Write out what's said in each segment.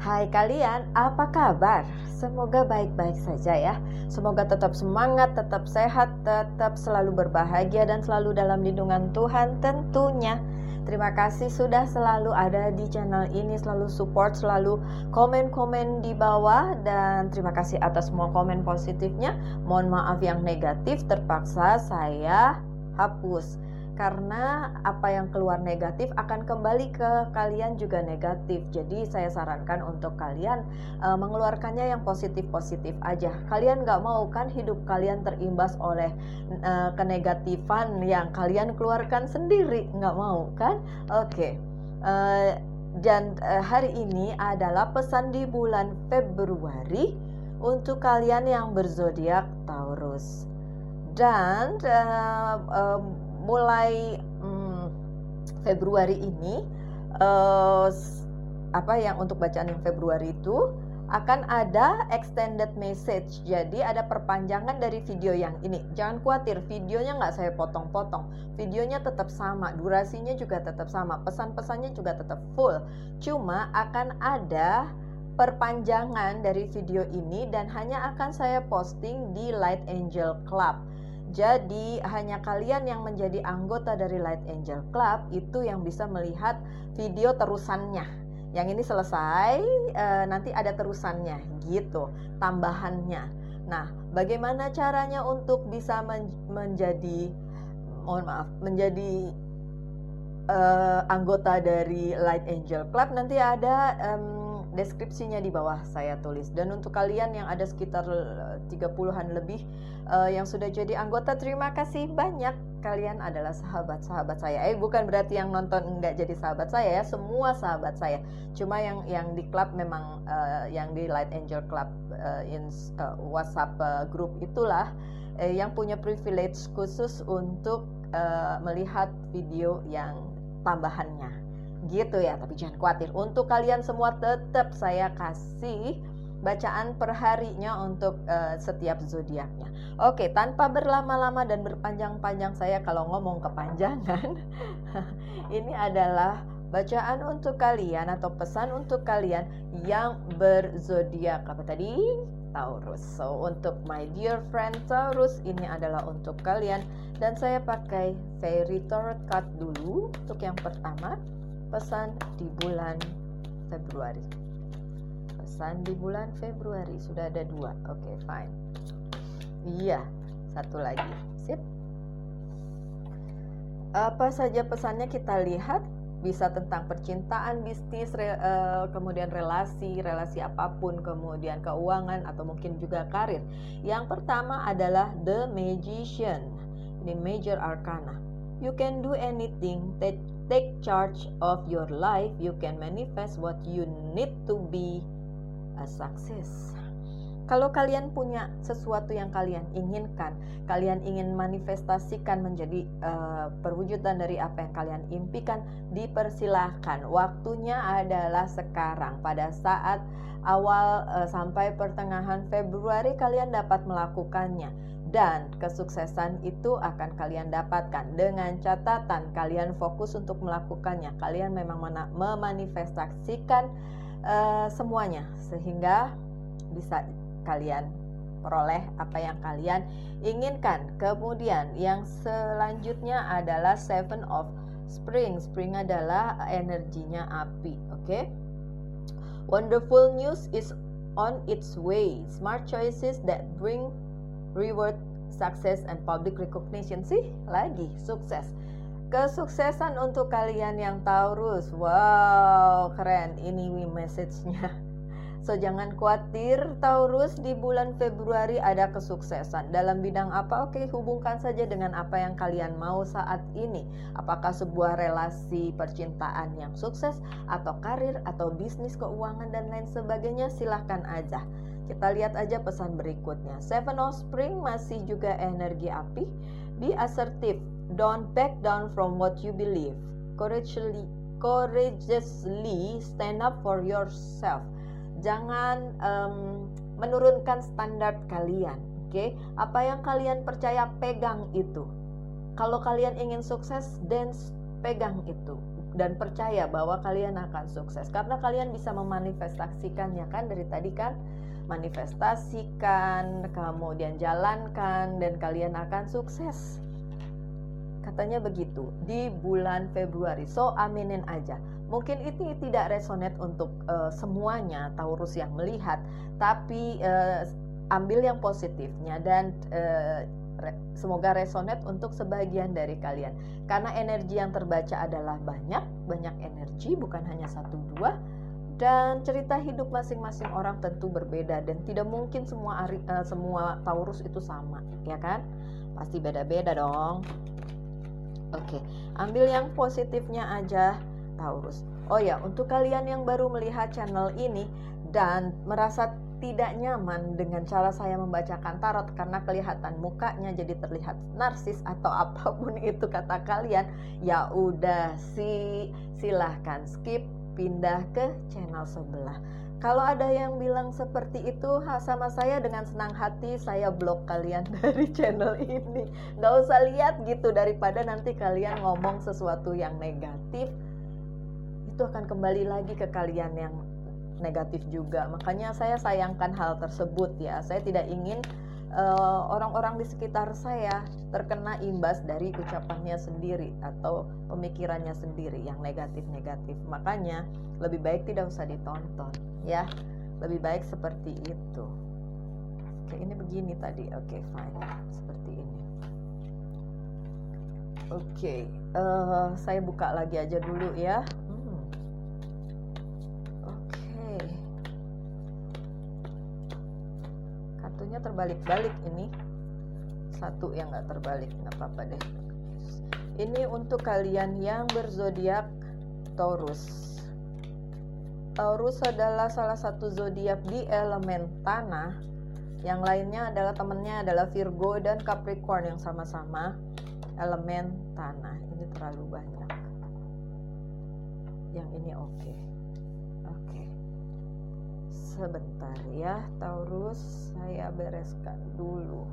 Hai kalian, apa kabar? Semoga baik-baik saja ya. Semoga tetap semangat, tetap sehat, tetap selalu berbahagia dan selalu dalam lindungan Tuhan tentunya. Terima kasih sudah selalu ada di channel ini, selalu support, selalu komen-komen di bawah dan terima kasih atas semua komen positifnya. Mohon maaf yang negatif terpaksa saya hapus karena apa yang keluar negatif akan kembali ke kalian juga negatif. Jadi saya sarankan untuk kalian uh, mengeluarkannya yang positif-positif aja. Kalian nggak mau kan hidup kalian terimbas oleh uh, kenegatifan yang kalian keluarkan sendiri, nggak mau kan? Oke. Okay. Uh, dan uh, hari ini adalah pesan di bulan Februari untuk kalian yang berzodiak Taurus. Dan uh, um, mulai hmm, Februari ini uh, apa yang untuk bacaan yang Februari itu akan ada extended message. Jadi ada perpanjangan dari video yang ini. Jangan khawatir, videonya nggak saya potong-potong. Videonya tetap sama, durasinya juga tetap sama, pesan-pesannya juga tetap full. Cuma akan ada perpanjangan dari video ini dan hanya akan saya posting di Light Angel Club. Jadi hanya kalian yang menjadi anggota dari Light Angel Club itu yang bisa melihat video terusannya. Yang ini selesai, e, nanti ada terusannya gitu, tambahannya. Nah, bagaimana caranya untuk bisa men menjadi mohon maaf, menjadi e, anggota dari Light Angel Club nanti ada um, deskripsinya di bawah saya tulis. Dan untuk kalian yang ada sekitar 30-an eh, lebih uh, yang sudah jadi anggota, terima kasih banyak. Kalian adalah sahabat-sahabat saya. Eh bukan berarti yang nonton nggak jadi sahabat saya ya, semua sahabat saya. Cuma yang yang di klub memang uh, yang di Light Angel Club uh, in uh, WhatsApp uh, group itulah uh, yang punya privilege khusus untuk uh, melihat video yang tambahannya gitu ya tapi jangan khawatir untuk kalian semua tetap saya kasih bacaan perharinya untuk uh, setiap zodiaknya. Oke, tanpa berlama-lama dan berpanjang-panjang saya kalau ngomong kepanjangan, ini adalah bacaan untuk kalian atau pesan untuk kalian yang berzodiak apa tadi? Taurus. So, untuk my dear friend Taurus ini adalah untuk kalian dan saya pakai fairy tarot card dulu untuk yang pertama pesan di bulan Februari pesan di bulan Februari sudah ada dua oke okay, fine iya satu lagi sip apa saja pesannya kita lihat bisa tentang percintaan, bisnis, re, uh, kemudian relasi, relasi apa pun, kemudian keuangan atau mungkin juga karir. Yang pertama adalah The Magician. Ini major arcana. You can do anything that take charge of your life, you can manifest what you need to be a success. Kalau kalian punya sesuatu yang kalian inginkan, kalian ingin manifestasikan menjadi uh, perwujudan dari apa yang kalian impikan, dipersilahkan. Waktunya adalah sekarang. Pada saat awal uh, sampai pertengahan Februari kalian dapat melakukannya dan kesuksesan itu akan kalian dapatkan dengan catatan kalian fokus untuk melakukannya. Kalian memang memanifestasikan uh, semuanya sehingga bisa kalian peroleh apa yang kalian inginkan. Kemudian yang selanjutnya adalah Seven of Spring. Spring adalah energinya api, oke? Okay? Wonderful news is on its way. Smart choices that bring reward, success, and public recognition sih lagi sukses. Kesuksesan untuk kalian yang Taurus. Wow, keren. Ini message-nya. So jangan khawatir Taurus di bulan Februari ada kesuksesan Dalam bidang apa? Oke hubungkan saja dengan apa yang kalian mau saat ini Apakah sebuah relasi percintaan yang sukses Atau karir atau bisnis keuangan dan lain sebagainya silahkan aja kita lihat aja pesan berikutnya. Seven of Spring masih juga energi api. Be assertive. Don't back down from what you believe. Courageously, courageously stand up for yourself. Jangan um, menurunkan standar kalian. Oke, okay? apa yang kalian percaya pegang itu. Kalau kalian ingin sukses, dan pegang itu. Dan percaya bahwa kalian akan sukses. Karena kalian bisa memanifestasikannya kan dari tadi kan? Manifestasikan kemudian jalankan dan kalian akan sukses. Katanya begitu di bulan Februari. So aminin aja. Mungkin ini tidak resonate untuk uh, semuanya Taurus yang melihat tapi uh, ambil yang positifnya dan uh, semoga resonate untuk sebagian dari kalian. Karena energi yang terbaca adalah banyak banyak energi bukan hanya satu dua. Dan cerita hidup masing-masing orang tentu berbeda dan tidak mungkin semua uh, semua Taurus itu sama ya kan? Pasti beda-beda dong. Oke ambil yang positifnya aja Taurus. Oh ya untuk kalian yang baru melihat channel ini dan merasa tidak nyaman dengan cara saya membacakan tarot karena kelihatan mukanya jadi terlihat narsis atau apa pun itu kata kalian. Ya udah sih silahkan skip pindah ke channel sebelah. Kalau ada yang bilang seperti itu sama saya dengan senang hati saya blok kalian dari channel ini. Nggak usah lihat gitu daripada nanti kalian ngomong sesuatu yang negatif itu akan kembali lagi ke kalian yang negatif juga. Makanya saya sayangkan hal tersebut ya. Saya tidak ingin eh, orang-orang uh, di sekitar saya terkena imbas dari ucapannya sendiri atau pemikirannya sendiri yang negatif-negatif. Makanya lebih baik tidak usah ditonton ya. Lebih baik seperti itu. Oke, ini begini tadi. Oke, fine. Seperti ini. Oke, uh, saya buka lagi aja dulu ya. Terbalik-balik ini. Satu yang nggak terbalik nggak apa-apa deh. Ini untuk kalian yang berzodiak Taurus. Taurus adalah salah satu zodiak di elemen tanah. Yang lainnya adalah temennya adalah Virgo dan Capricorn yang sama-sama. Elemen tanah ini terlalu banyak. Yang ini oke. Okay. oke. okay sebentar ya Taurus saya bereskan dulu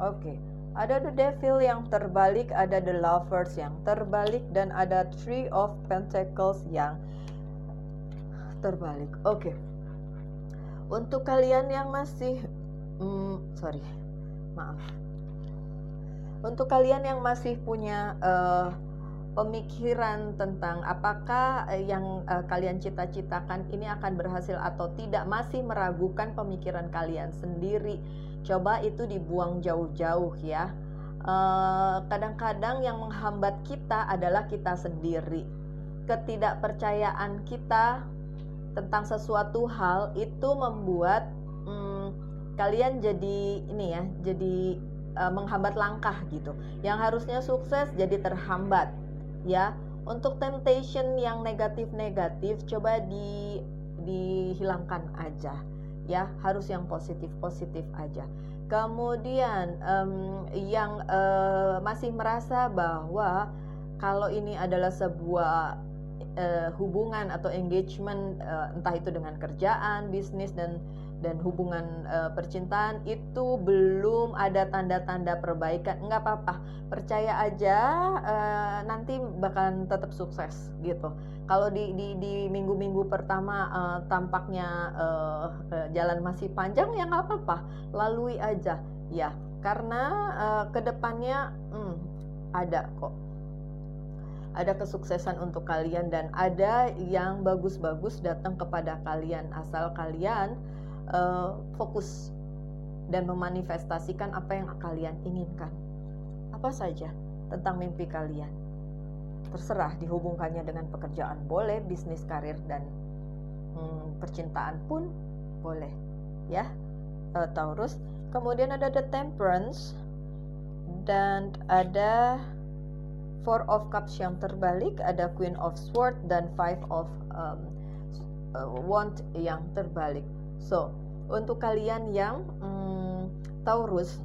Oke, okay. ada the devil yang terbalik, ada the lovers yang terbalik, dan ada three of pentacles yang terbalik. Oke, okay. untuk kalian yang masih, hmm, sorry, maaf, untuk kalian yang masih punya uh, pemikiran tentang apakah uh, yang uh, kalian cita-citakan ini akan berhasil atau tidak, masih meragukan pemikiran kalian sendiri, coba itu dibuang jauh-jauh ya. Kadang-kadang uh, yang menghambat kita adalah kita sendiri. Ketidakpercayaan kita tentang sesuatu hal itu membuat hmm, kalian jadi ini ya, jadi uh, menghambat langkah gitu. Yang harusnya sukses jadi terhambat ya. Untuk temptation yang negatif-negatif coba di dihilangkan aja ya, harus yang positif-positif aja. Kemudian um, yang uh, masih merasa bahwa kalau ini adalah sebuah uh, hubungan atau engagement uh, entah itu dengan kerjaan, bisnis dan dan hubungan e, percintaan itu belum ada tanda-tanda perbaikan. Nggak apa-apa percaya aja e, nanti bakalan tetap sukses gitu. Kalau di di di minggu-minggu pertama e, tampaknya e, e, jalan masih panjang ya nggak apa-apa. Lalui aja. Ya karena e, ke depannya hmm, ada kok. Ada kesuksesan untuk kalian dan ada yang bagus-bagus datang kepada kalian. Asal kalian uh, fokus dan memanifestasikan apa yang kalian inginkan. Apa saja tentang mimpi kalian. Terserah dihubungkannya dengan pekerjaan boleh, bisnis karir dan hmm, percintaan pun boleh. Ya, uh, Taurus. Kemudian ada the Temperance dan ada Four of Cups yang terbalik, ada Queen of Swords dan Five of um, uh, Wand yang terbalik. So, untuk kalian yang hmm, Taurus,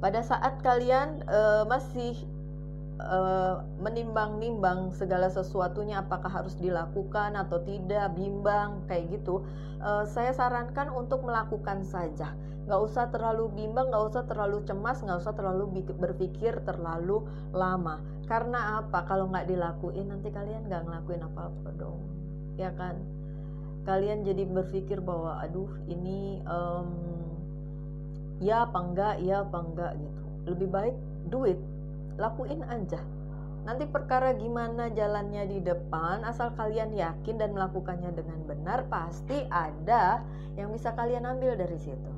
pada saat kalian uh, masih uh, menimbang-nimbang segala sesuatunya apakah harus dilakukan atau tidak, bimbang kayak gitu, uh, saya sarankan untuk melakukan saja. Nggak usah terlalu bimbang, nggak usah terlalu cemas, nggak usah terlalu berpikir terlalu lama. Karena apa? Kalau nggak dilakuin nanti kalian nggak ngelakuin apa-apa dong, ya kan? Kalian jadi berpikir bahwa aduh ini um, ya apa enggak, ya apa enggak gitu. Lebih baik duit lakuin aja. Nanti perkara gimana jalannya di depan asal kalian yakin dan melakukannya dengan benar pasti ada yang bisa kalian ambil dari situ.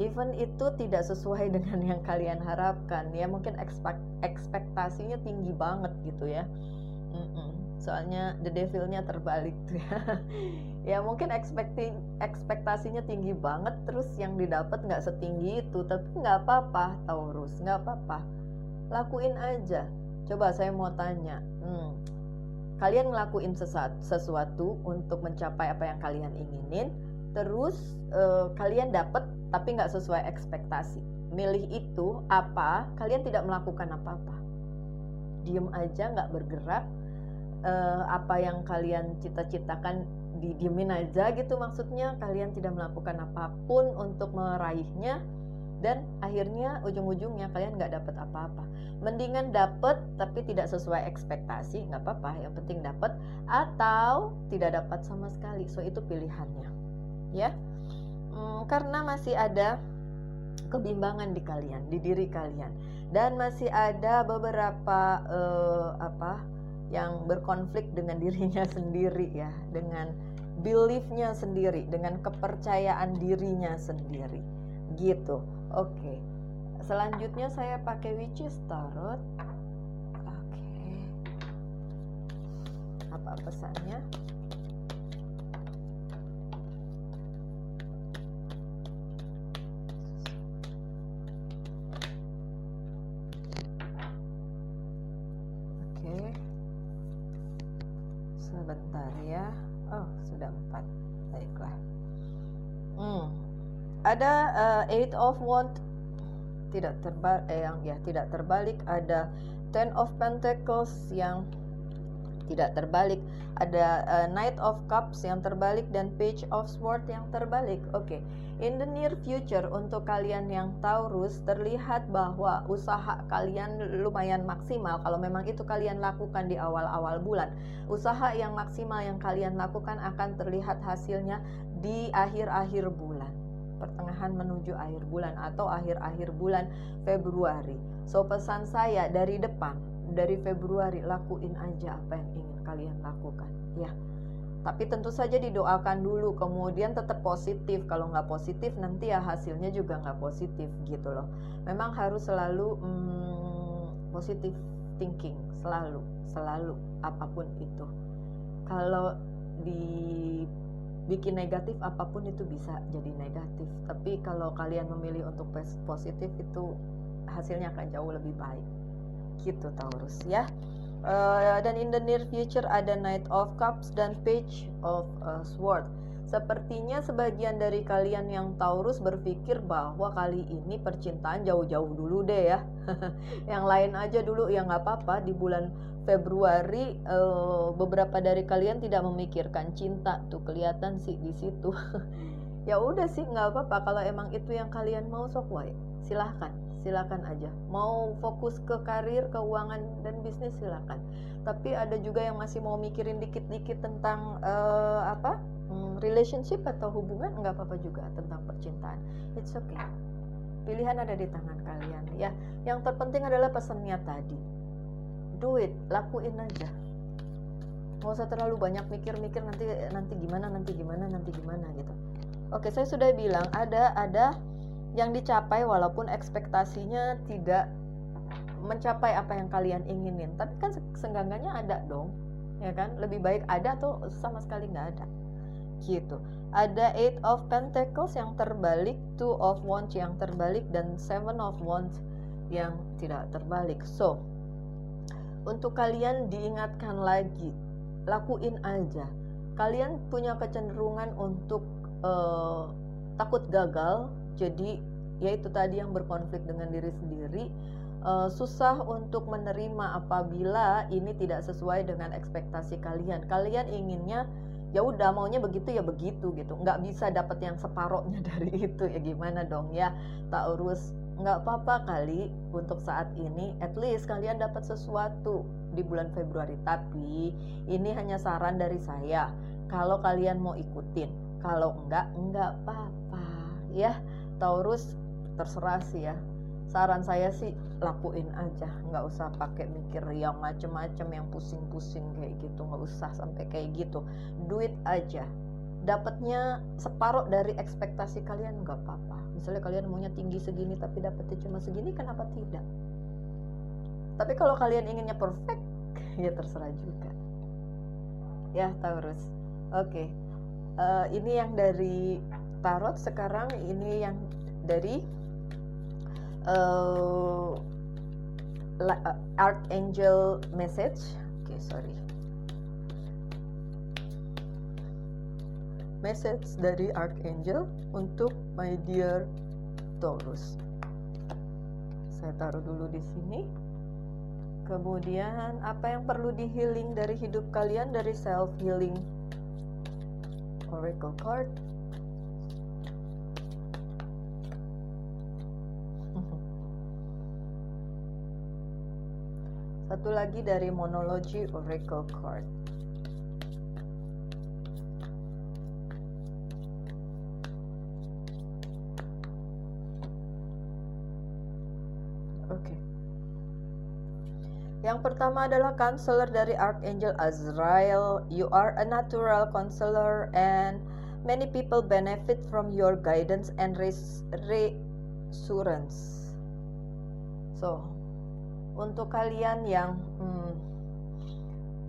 Even itu tidak sesuai dengan yang kalian harapkan. Ya mungkin ekspektasinya tinggi banget gitu ya soalnya the devilnya terbalik tuh ya. Ya mungkin ekspektasinya tinggi banget terus yang didapat nggak setinggi itu tapi nggak apa-apa Taurus nggak apa-apa. Lakuin aja. Coba saya mau tanya hmm, kalian ngelakuin sesuatu, untuk mencapai apa yang kalian inginin terus uh, kalian dapat tapi nggak sesuai ekspektasi. Milih itu apa kalian tidak melakukan apa-apa. Diem aja nggak bergerak uh, apa yang kalian cita-citakan didiemin aja gitu maksudnya. Kalian tidak melakukan apa pun untuk meraihnya dan akhirnya ujung-ujungnya kalian nggak dapat apa-apa. Mendingan dapat tapi tidak sesuai ekspektasi nggak apa-apa. Yang penting dapat atau tidak dapat sama sekali. So itu pilihannya ya. Hmm, karena masih ada kebimbangan di kalian di diri kalian. Dan masih ada beberapa uh, apa yang berkonflik dengan dirinya sendiri ya dengan beliefnya sendiri dengan kepercayaan dirinya sendiri gitu Oke. Selanjutnya saya pakai witches tarot. Oke. Apa pesannya? Ada uh, eight of wand tidak terbalik eh, yang ya tidak terbalik. Ada ten of pentacles yang tidak terbalik. Ada uh, knight of cups yang terbalik dan page of sword yang terbalik. Oke okay. in the near future untuk kalian yang Taurus terlihat bahwa usaha kalian lumayan maksimal. Kalau memang itu kalian lakukan di awal-awal bulan usaha yang maksimal yang kalian lakukan akan terlihat hasilnya di akhir-akhir bulan pertengahan menuju akhir bulan atau akhir-akhir bulan Februari. So pesan saya dari depan, dari Februari lakuin aja apa yang ingin kalian lakukan, ya. Tapi tentu saja didoakan dulu, kemudian tetap positif. Kalau nggak positif nanti ya hasilnya juga nggak positif gitu loh. Memang harus selalu hmm, positif thinking, selalu, selalu apa pun itu. Kalau di bikin negatif apa pun itu bisa jadi negatif. Tapi kalau kalian memilih untuk positif itu hasilnya akan jauh lebih baik. Gitu Taurus ya. Uh, dan in the near future ada Knight of Cups dan Page of uh, Sword. Sepertinya sebagian dari kalian yang Taurus berpikir bahwa kali ini percintaan jauh-jauh dulu deh ya. yang lain aja dulu ya nggak apa-apa. Di bulan Februari uh, beberapa dari kalian tidak memikirkan cinta tuh kelihatan sih di situ. ya udah sih nggak apa-apa kalau emang itu yang kalian mau sok wae. Silahkan, silahkan aja. Mau fokus ke karir, keuangan dan bisnis silahkan. Tapi ada juga yang masih mau mikirin dikit-dikit tentang uh, apa hmm, relationship atau hubungan nggak apa-apa juga tentang percintaan. It's okay. Pilihan ada di tangan kalian ya. Yang terpenting adalah pesannya tadi do it lakuin aja. Nggak usah terlalu banyak mikir-mikir nanti nanti gimana nanti gimana nanti gimana gitu. Oke saya sudah bilang ada ada yang dicapai walaupun ekspektasinya tidak mencapai apa yang kalian inginin. Tapi kan senggangannya ada dong ya kan? Lebih baik ada atau sama sekali nggak ada. Gitu. Ada eight of pentacles yang terbalik two of wands yang terbalik dan seven of wands yang tidak terbalik. So untuk kalian diingatkan lagi lakuin aja kalian punya kecenderungan untuk uh, takut gagal jadi yaitu tadi yang berkonflik dengan diri sendiri uh, susah untuk menerima apabila ini tidak sesuai dengan ekspektasi kalian. Kalian inginnya ya udah maunya begitu ya begitu gitu. Nggak bisa dapat yang separohnya dari itu ya gimana dong ya. Taurus nggak apa-apa kali untuk saat ini at least kalian dapat sesuatu di bulan Februari. Tapi ini hanya saran dari saya. Kalau kalian mau ikutin kalau enggak enggak apa-apa ya. Taurus terserah sih ya. Saran saya sih lakuin aja. Nggak usah pakai mikir yang macem-macem yang pusing-pusing kayak gitu. Nggak usah sampai kayak gitu. Duit aja dapatnya separuh dari ekspektasi kalian nggak apa-apa. Misalnya kalian maunya tinggi segini tapi dapatnya cuma segini kenapa tidak? Tapi kalau kalian inginnya perfect ya terserah juga. Ya Taurus. Oke. Okay. uh, eh, ini yang dari tarot sekarang ini yang dari uh, archangel message. Oke okay, sorry message dari archangel untuk my dear Taurus. Saya taruh dulu di sini. Kemudian apa yang perlu di healing dari hidup kalian? Dari self healing oracle card. Satu lagi dari monologi Oracle Card. Yang pertama adalah counselor dari Archangel Azrael. You are a natural counselor and many people benefit from your guidance and reassurance. So, untuk kalian yang hmm,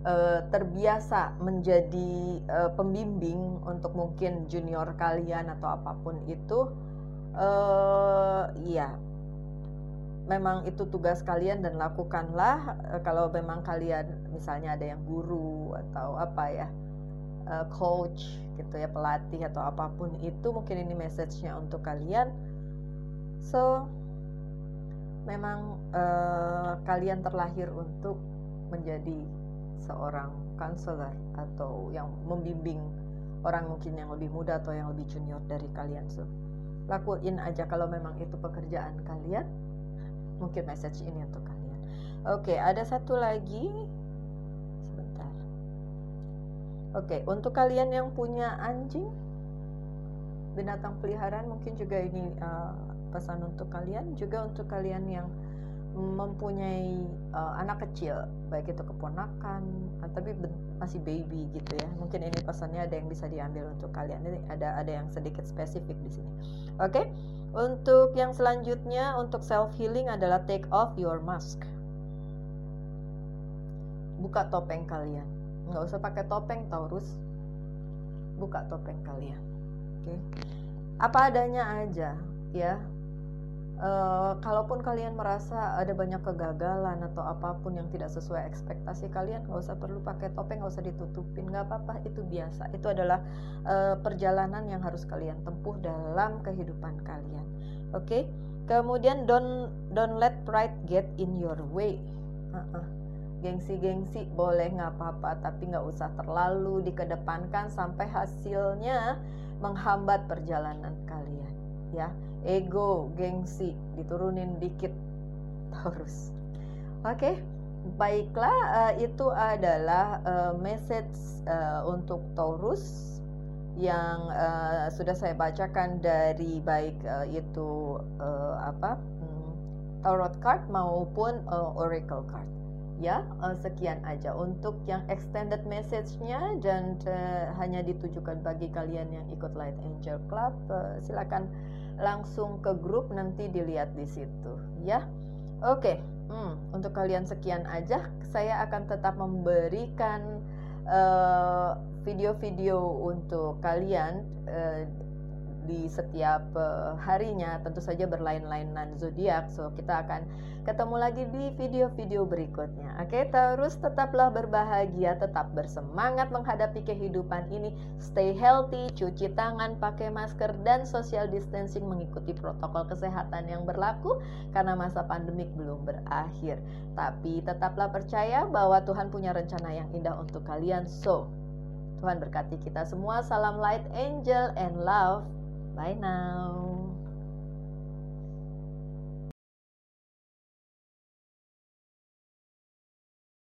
uh, terbiasa menjadi uh, pembimbing untuk mungkin junior kalian atau apa pun itu, uh, ya memang itu tugas kalian dan lakukanlah uh, kalau memang kalian misalnya ada yang guru atau apa ya uh, coach gitu ya pelatih atau apa pun itu mungkin ini message-nya untuk kalian. So memang uh, kalian terlahir untuk menjadi seorang counselor atau yang membimbing orang mungkin yang lebih muda atau yang lebih junior dari kalian. So lakuin aja kalau memang itu pekerjaan kalian mungkin message ini untuk kalian. Oke ada satu lagi. Sebentar. Oke untuk kalian yang punya anjing binatang peliharaan mungkin juga ini uh, pesan untuk kalian. Juga untuk kalian yang mempunyai uh, anak kecil baik itu keponakan uh, tapi masih baby gitu ya. Mungkin ini pesannya ada yang bisa diambil untuk kalian. Ini ada ada yang sedikit spesifik di sini. Oke okay? untuk yang selanjutnya untuk self healing adalah take off your mask. Buka topeng kalian. Nggak usah pakai topeng Taurus. Buka topeng kalian. Oke. Okay? apa adanya aja ya Uh, kalaupun kalian merasa ada banyak kegagalan atau apa pun yang tidak sesuai ekspektasi kalian, nggak usah perlu pakai topeng, nggak usah ditutupin, nggak apa-apa, itu biasa. Itu adalah uh, perjalanan yang harus kalian tempuh dalam kehidupan kalian. Oke, okay? kemudian don't don't let pride get in your way. Uh-uh. Gengsi-gengsi boleh nggak apa-apa, tapi nggak usah terlalu dikedepankan sampai hasilnya menghambat perjalanan kalian. Ya, ego, gengsi diturunin dikit Taurus. Oke, okay? baiklah uh, itu adalah uh, message uh, untuk Taurus yang uh, sudah saya bacakan dari baik uh, itu uh, apa hmm, tarot card maupun uh, oracle card. Ya, uh, sekian aja untuk yang extended message-nya dan uh, hanya ditujukan bagi kalian yang ikut Light Angel Club. Uh, silakan langsung ke grup nanti dilihat di situ ya. Oke, hmm, untuk kalian sekian aja. Saya akan tetap memberikan eh, video-video untuk kalian uh, di setiap uh, harinya tentu saja berlain-lainan zodiak. So kita akan ketemu lagi di video-video berikutnya. Oke, terus tetaplah berbahagia, tetap bersemangat menghadapi kehidupan ini. Stay healthy, cuci tangan, pakai masker dan social distancing mengikuti protokol kesehatan yang berlaku karena masa pandemik belum berakhir. Tapi tetaplah percaya bahwa Tuhan punya rencana yang indah untuk kalian. So, Tuhan berkati kita semua. Salam light, angel, and love. Bye now.